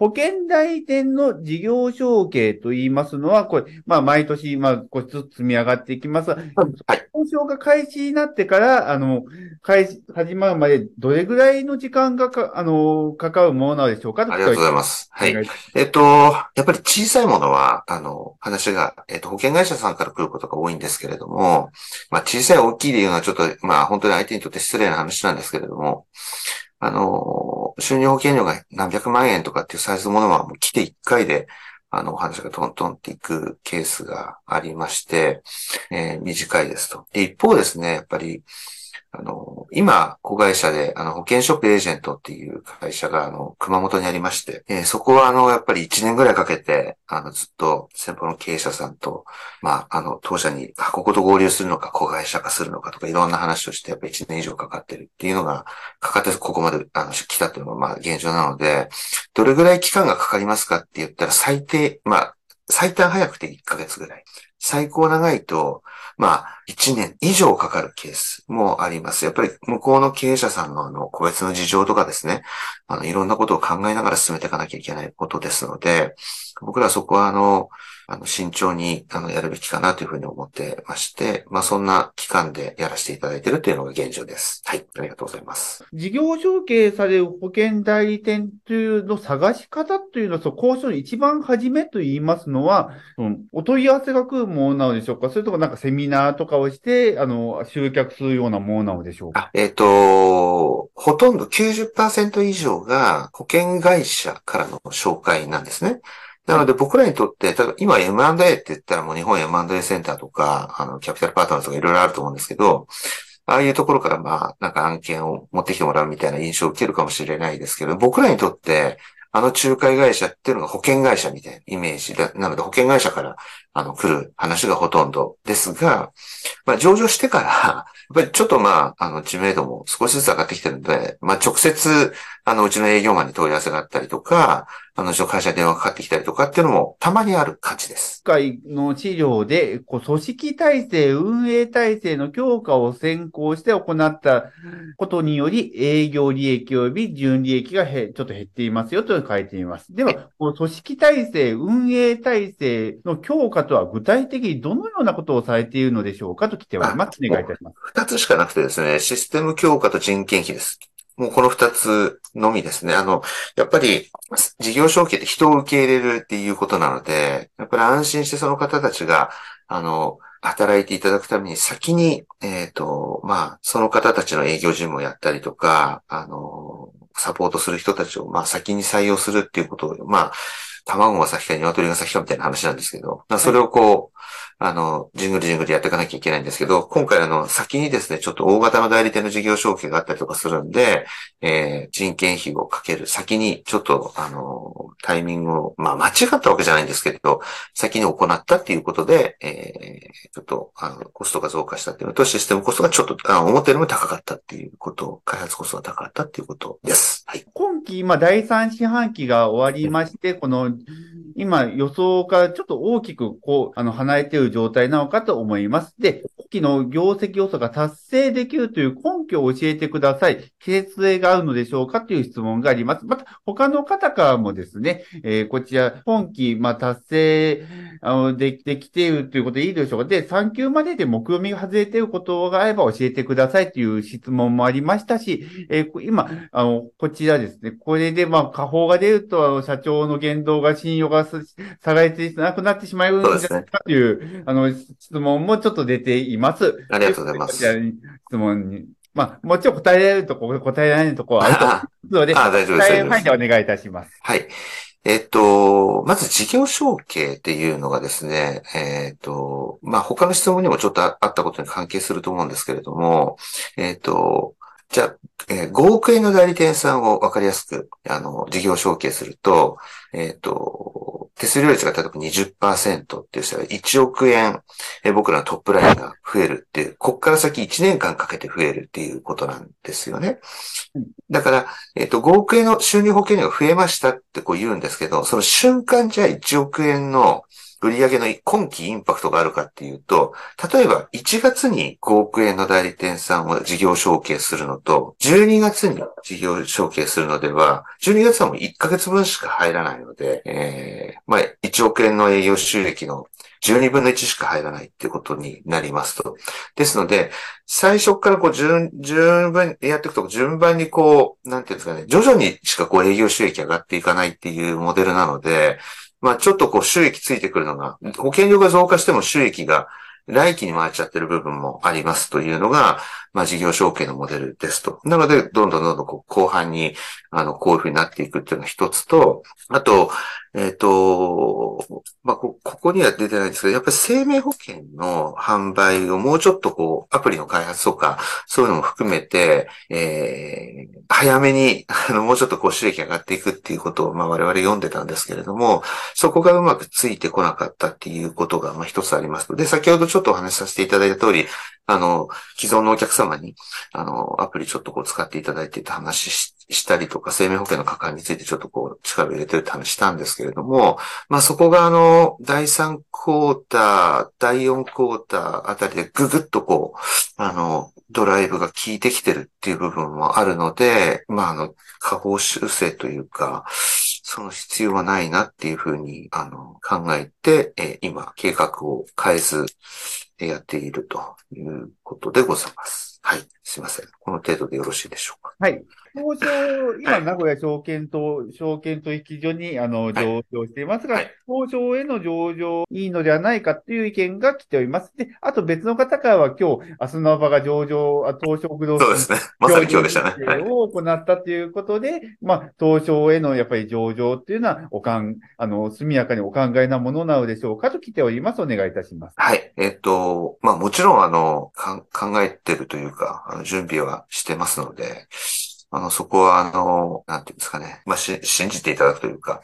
保険代理店の事業承継と言いますのは、これ、まあ、毎年、まあ、少しずつ積み上がっていきます。はい。交渉が開始になってから、あの、開始、始まるまで、どれぐらいの時間がか、あの、かかるものなのでしょうかありがとうございます。はい。えっと、やっぱり小さいものは、あの、話が、えっと、保険会社さんから来ることが多いんですけれども、まあ、小さい大きいでいうのはちょっと、まあ、本当に相手にとって失礼な話なんですけれども、あの、収入保険料が何百万円とかっていうサイズのものはもう来て1回で、あの、お話がトントンっていくケースがありまして、えー、短いですと。で、一方ですね、やっぱり、あの、今、子会社で、あの、保険ショップエージェントっていう会社が、あの、熊本にありまして、えー、そこは、あの、やっぱり1年ぐらいかけて、あの、ずっと、先方の経営者さんと、まあ、あの、当社に、ここと合流するのか、子会社化するのかとか、いろんな話をして、やっぱり1年以上かかってるっていうのが、かかってここまで、あの、来たっていうのが、まあ、現状なので、どれぐらい期間がかかりますかって言ったら、最低、まあ、最短早くて1ヶ月ぐらい。最高長いと、まあ、1年以上かかるケースもあります。やっぱり向こうの経営者さんのあの、個別の事情とかですね、あの、いろんなことを考えながら進めていかなきゃいけないことですので、僕らそこはあの、あの、慎重に、あの、やるべきかなというふうに思ってまして、まあ、そんな期間でやらせていただいているというのが現状です。はい。ありがとうございます。事業承継される保険代理店というの探し方というのは、その交渉の一番初めと言いますのは、うん、お問い合わせが来るものなのでしょうか？それともなんかセミナーとかをして、あの、集客するようなものなのでしょうか？えっ、ー、と、ほとんど90%以上が保険会社からの紹介なんですね。なので僕らにとって、例えば今 M&A って言ったらもう日本 M&A センターとか、あの、キャピタルパートナーとかいろいろあると思うんですけど、ああいうところからまあ、なんか案件を持ってきてもらうみたいな印象を受けるかもしれないですけど、僕らにとって、あの仲介会社っていうのが保険会社みたいなイメージだなので保険会社からあの来る話がほとんどですが、まあ上場してから、やっぱりちょっとまあ、あの知名度も少しずつ上がってきてるので、まあ直接、あのうちの営業マンに問い合わせがあったりとか、あの、会社に電話かかってきたりとかっていうのもたまにある感じです。今回の治療で、こう、組織体制、運営体制の強化を先行して行ったことにより、営業利益及び純利益がへちょっと減っていますよと書いています。では、この組織体制、運営体制の強化とは具体的にどのようなことをされているのでしょうかと来ております。お願いいたします。二つしかなくてですね、システム強化と人件費です。もうこの二つのみですね。あの、やっぱり事業承継って人を受け入れるっていうことなので、やっぱり安心してその方たちが、あの、働いていただくために先に、えっ、ー、と、まあ、その方たちの営業事務をやったりとか、あの、サポートする人たちを、まあ、先に採用するっていうことを、まあ、卵が先か鶏が先かみたいな話なんですけど、まあ、それをこう、あの、ジングルジングルやっていかなきゃいけないんですけど、今回あの、先にですね、ちょっと大型の代理店の事業承継があったりとかするんで、えー、人件費をかける先に、ちょっと、あの、タイミングを、まあ、間違ったわけじゃないんですけど、先に行ったっていうことで、えー、ちょっと、あの、コストが増加したっていうのと、システムコストがちょっと、あの、思ったよりも高かったっていうこと、開発コストが高かったっていうことです。はい。今期、まあ、第3四半期が終わりまして、この、今予想からちょっと大きくこう、あの、離れている状態なのかと思います。で、今期の業績予想が達成できるという根拠を教えてください。決例があるのでしょうかという質問があります。また、他の方からもですね、えー、こちら、今期、まあ、達成、あの、できてきているということでいいでしょうか。で、3級までで目標みが外れていることがあれば教えてくださいという質問もありましたし、えー、今、あの、こちらですね、これで、まあ、下方が出ると、社長の言動が信用が下がりてなくなってしまうんじゃないかという、うね、あの、質問もちょっと出ています。ありがとうございます。質問に。まあ、もちろん答えられるとこ、答えられるとこはあると思うので、あ大丈夫です。でお願いいたします。はい。えっと、まず事業承継っていうのがですね、えっと、まあ、他の質問にもちょっとあったことに関係すると思うんですけれども、えっと、じゃあ、えー、5億円の代理店さんを分かりやすく、あの、事業承継すると、えっ、ー、と、手数料率が例えば20%っていうしたら1億円、えー、僕らのトップラインが増えるっていう、こっから先1年間かけて増えるっていうことなんですよね。だから、えっ、ー、と、5億円の収入保険料が増えましたってこう言うんですけど、その瞬間じゃあ1億円の売上の今期インパクトがあるかっていうと、例えば1月に5億円の代理店さんを事業承継するのと、12月に事業承継するのでは、12月はもう1ヶ月分しか入らないので、えー、まあ1億円の営業収益の12分の1しか入らないっていうことになりますと。ですので、最初からこう順、順番やっていくと、順番にこう、なんていうんですかね、徐々にしかこう営業収益上がっていかないっていうモデルなので、まあちょっとこう収益ついてくるのが、保険料が増加しても収益が来期に回っちゃってる部分もありますというのが、まあ事業承継のモデルですと。なので、どんどんどんどん後半に、あの、こういうふうになっていくっていうのが一つと、あと、えっ、ー、と、まあこ、ここには出てないんですけど、やっぱり生命保険の販売をもうちょっとこう、アプリの開発とか、そういうのも含めて、えー、早めに、あの、もうちょっとこう、収益上がっていくっていうことを、まあ我々読んでたんですけれども、そこがうまくついてこなかったっていうことが、まあ一つあります。で、先ほどちょっとお話しさせていただいた通り、あの、既存のお客様に、あの、アプリちょっとこう使っていただいてた話ししたりとか、生命保険の加管についてちょっとこう力を入れてるって話したんですけれども、まあそこがあの、第3クォーター、第4クォーターあたりでぐぐっとこう、あの、ドライブが効いてきてるっていう部分もあるので、まああの、下方修正というか、その必要はないなっていうふうに、あの、考えて、え今、計画を変えず、やっているということでございます。はい。すいません。この程度でよろしいでしょうか？はい。東証、今、名古屋証券と、証券取引所に、あの、上場していますが、はい、東証への上場いいのではないかっていう意見が来ております。で、あと別の方からは今日、明日の場が上場、東証不動産。そうですね。まさに今日でしたね。はい。を行ったということで、まあ、東証へのやっぱり上場っていうのは、おかん、あの、速やかにお考えなものなのでしょうかと来ております。お願いいたします。はい。えっと、まあ、もちろん、あの、考えてるというか、あの準備はしてますので、あの、そこは、あの、なんていうんですかね。まあ、し、信じていただくというか、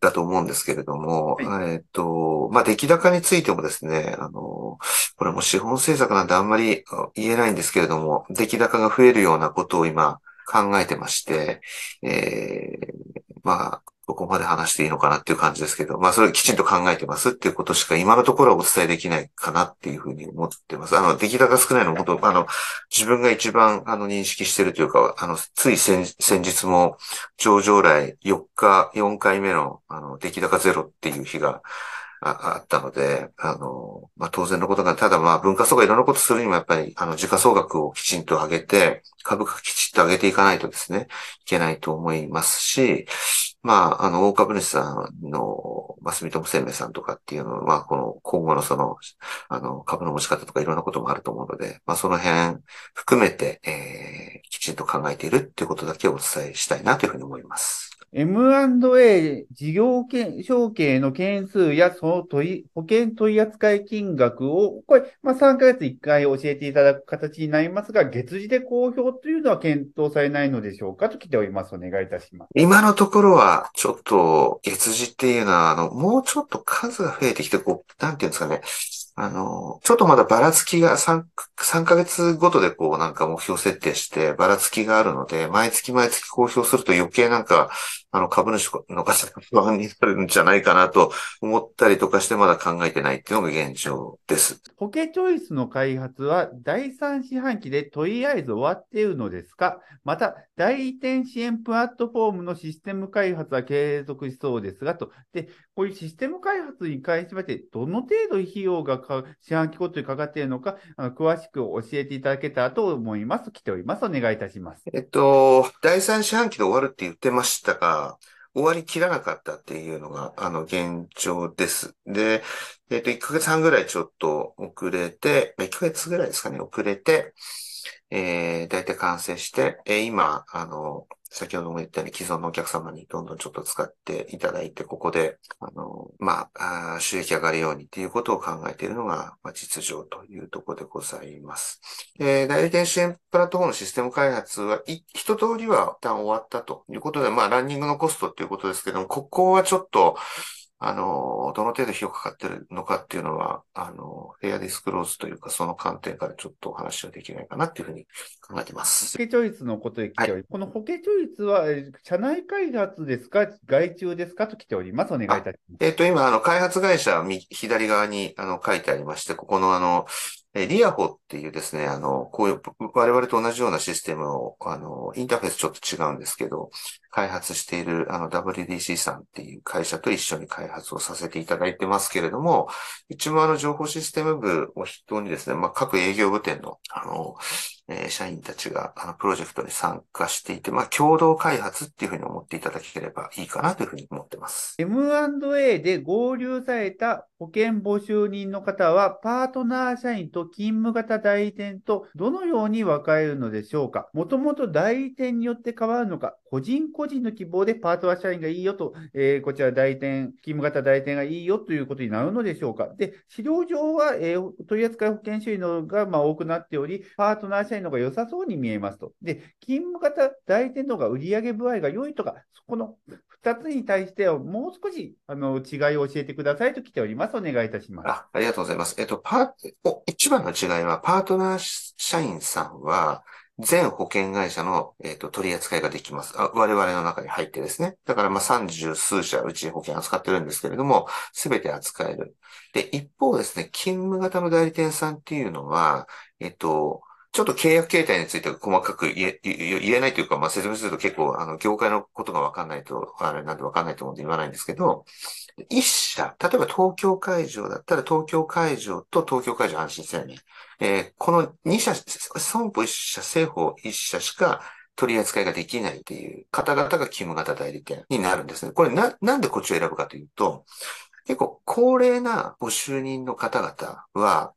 だと思うんですけれども、はい、えっ、と、まあ、出来高についてもですね、あの、これも資本政策なんてあんまり言えないんですけれども、出来高が増えるようなことを今考えてまして、えー、まあ、ここまで話していいのかなっていう感じですけど、まあそれきちんと考えてますっていうことしか今のところはお伝えできないかなっていうふうに思ってます。あの、出来高少ないの本当、あの、自分が一番あの認識してるというか、あの、つい先先日も上場来4日、4回目のあの、出来高ゼロっていう日が、あったので、あの、まあ、当然のことが、ただまあ、文化層がいろんなことするにもやっぱり、あの、時価総額をきちんと上げて、株価きちっと上げていかないとですね、いけないと思いますし、まあ、あの、大株主さんの、まあ、住友生命さんとかっていうのは、この、今後のその、あの、株の持ち方とかいろんなこともあると思うので、まあ、その辺含めて、えー、きちんと考えているっていうことだけをお伝えしたいなというふうに思います。M&A 事業承継の件数やその問い保険取扱金額を、これ、まあ、3ヶ月1回教えていただく形になりますが、月次で公表というのは検討されないのでしょうかと来ております。お願いいたします。今のところは、ちょっと、月次っていうのは、あの、もうちょっと数が増えてきて、こう、なんていうんですかね。あの、ちょっとまだばらつきが3、3ヶ月ごとでこうなんか目標設定してばらつきがあるので、毎月毎月公表すると余計なんか、あの株主の方が不安になるんじゃないかなと思ったりとかしてまだ考えてないっていうのが現状です。ポケチョイスの開発は第3四半期でとりあえず終わっているのですか？また、代理店支援プラットフォームのシステム開発は継続しそうですがと。で、こういうシステム開発に関しまして、どの程度費用が四半期ごとにかかっているのか、あの詳しく教えていただけたらと思います。来ております。お願いいたします。えっと、第3四半期で終わるって言ってましたが、終わりきらなかったっていうのが、あの、現状です。で、えっと、1ヶ月半ぐらいちょっと遅れて、1ヶ月ぐらいですかね、遅れて、えー、大体完成して、えー、今、あの、先ほども言ったように既存のお客様にどんどんちょっと使っていただいて、ここで、あの、まあ、収益上がるようにっていうことを考えているのが、まあ、実情というところでございます。えー、代理店支援プラットフォームシステム開発は、一通りは一旦終わったということで、まあ、ランニングのコストっていうことですけども、ここはちょっと、あの、どの程度費用かかってるのかっていうのは、あの、フェアディスクローズというか、その観点からちょっとお話はできないかなっていうふうに考えています。保険チョイスのことで来ており、はい、この保険チョイスは、社内開発ですか、外注ですかと来ております。お願いいたします。えっ、ー、と、今、あの、開発会社、左側に、あの、書いてありまして、ここのあの、えリアホっていうですね、あの、こういう、我々と同じようなシステムを、あの、インターフェースちょっと違うんですけど、開発している、あの、WDC さんっていう会社と一緒に開発をさせていただいてますけれども、一応あの、情報システム部を筆頭にですね、まあ、各営業部店の、あの、えー、社員たちが、あの、プロジェクトに参加していて、まあ、共同開発っていうふうに思っていただければいいかなというふうに思ってます。M&A で合流された保険募集人の方は、パートナー社員と勤務型代理店とどのように分かれるのでしょうか？もともと代理店によって変わるのか、個人個人の希望でパートナー社員がいいよと、えー、こちら代理店、勤務型代理店がいいよということになるのでしょうか？で、資料上は、えー、取扱保険種類のがまあ多くなっており、パートナー社員のが良さそうに見えますと。で、勤務型代理店の方が売上具合が良いとか、そこの2つに対してはもう少しあの違いを教えてくださいと来ております。お願いいたします。あありがとうございます。えっと、パー、お、一番の違いは、パートナー社員さんは、全保険会社の、えーと、取り扱いができますあ。我々の中に入ってですね。だからまあ三十数社うち保険扱ってるんですけれども、すべて扱える。で、一方ですね、勤務型の代理店さんっていうのは、えっ、と、ちょっと契約形態について細かく言え、言えないというか、まあ、説明すると結構、あの、業界のことがわかんないと、あれなんでわかんないと思うんで言わないんですけど、一社、例えば東京会場だったら東京会場と東京会場安心生命。えー、この二社、損保一社、政保一社しか取り扱いができないっていう方々が勤務型代理店になるんですね。これな、なんでこっちを選ぶかというと、結構高齢なご就任の方々は、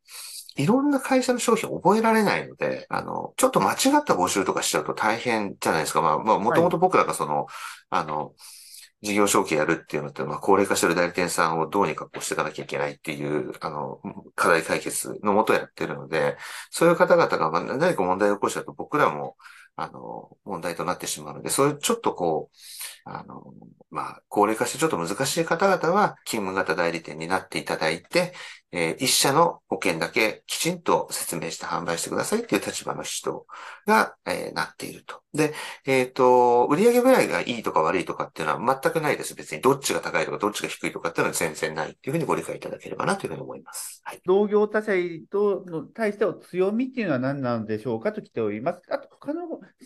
いろんな会社の商品を覚えられないので、あの、ちょっと間違った募集とかしちゃうと大変じゃないですか。まあ、まあ、もともと僕らがその、はい、あの、事業承継やるっていうのって、まあ、高齢化してる代理店さんをどうにかこうしていかなきゃいけないっていう、あの、課題解決のもとやってるので、そういう方々が、まあ、何か問題を起こしちゃうと僕らも、あの、問題となってしまうので、そういうちょっとこう、あの、まあ、高齢化してちょっと難しい方々は、勤務型代理店になっていただいて、えー、一社の保険だけきちんと説明して販売してくださいっていう立場の人が、えー、なっている。で、えっ、ー、と、売上ぐらいがいいとか悪いとかっていうのは全くないです。別にどっちが高いとかどっちが低いとかっていうのは全然ないっていうふうにご理解いただければなというふうに思います。はい。同業他社と対しての強みっていうのは何なんでしょうかと来ております。あと、他の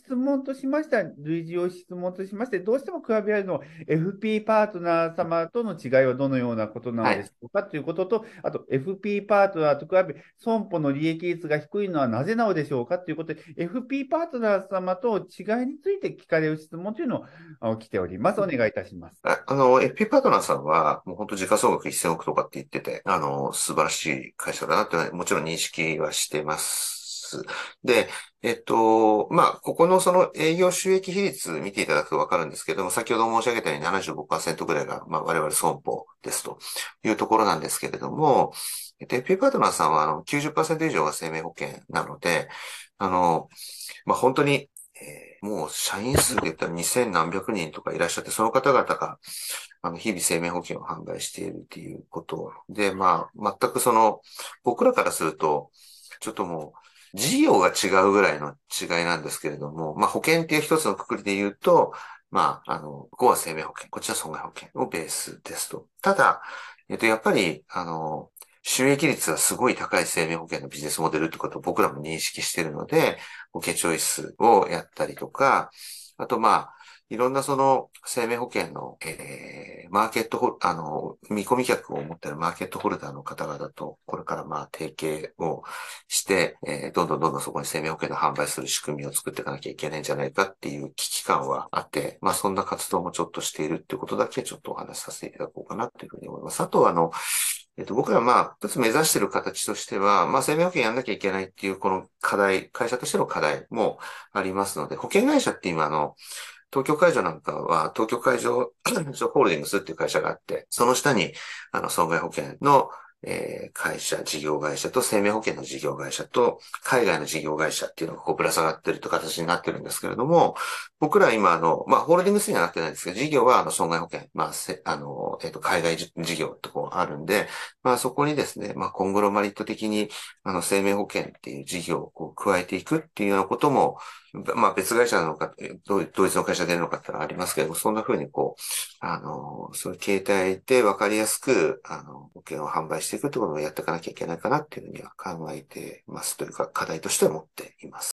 質問としまして、類似を質問としまして、どうしても比べられるのは FP パートナー様との違いはどのようなことなのでしょうか、はい、ということと、あと FP パートナーと比べ、損保の利益率が低いのはなぜなのでしょうかということで、FP パートナー様と違いについて聞かれる質問というのを来ております。お願いいたします。あの、FP パートナーさんは、もう本当時価総額1000億とかって言ってて、あの、素晴らしい会社だなって、もちろん認識はしてます。。で、えっと、まあ、ここのその営業収益比率見ていただくとわかるんですけども、先ほど申し上げたように75%ぐらいが、まあ、我々損保ですというところなんですけれども、えっと、FP パートナーさんはあの90%以上が生命保険なので、あの、まあ、本当に、えー、もう社員数で言ったら2000何百人とかいらっしゃって、その方々が、あの、日々生命保険を販売しているっていうことで、まあ、全くその、僕らからすると、ちょっともう、事業が違うぐらいの違いなんですけれども、まあ保険っていう一つのくくりで言うと、まあ、あの、ここは生命保険、こっちは損害保険をベースですと。ただ、えっと、やっぱり、あの、収益率がすごい高い生命保険のビジネスモデルってことを僕らも認識してるので、保険チョイスをやったりとか、あとまあ、いろんなその生命保険の、えー、マーケットホ、あの、見込み客を持っているマーケットホルダーの方々と、これからまあ提携をして、えー、どんどんどんどんそこに生命保険の販売する仕組みを作っていかなきゃいけないんじゃないかっていう危機感はあって、まあそんな活動もちょっとしているっていうことだけちょっとお話しさせていただこうかなというふうに思います。あとはあの、えっと、僕らまあ、一つ目指している形としては、まあ、生命保険やんなきゃいけないっていう、この課題、会社としての課題もありますので、保険会社って今、あの、東京会場なんかは、東京会場 ホールディングスっていう会社があって、その下に、あの、損害保険の、えー、会社、事業会社と生命保険の事業会社と海外の事業会社っていうのがこうぶら下がってるという形になってるんですけれども、僕ら今あの、まあ、ホールディングスにはなってないんですけど、事業はあの、損害保険、まあ、せあの、えっ、ー、と、海外事業ってこうあるんで、まあ、そこにですね、まあ、コングロマリット的に、あの、生命保険っていう事業をこう加えていくっていうようなことも、まあ、別会社なのか、同一の会社でるのかってのはありますけど、そんな風にこう、あの、そういう形態で分かりやすく、あの、保険を販売していくってことをやっていかなきゃいけないかなっていうふうには考えてますというか、課題として持っています。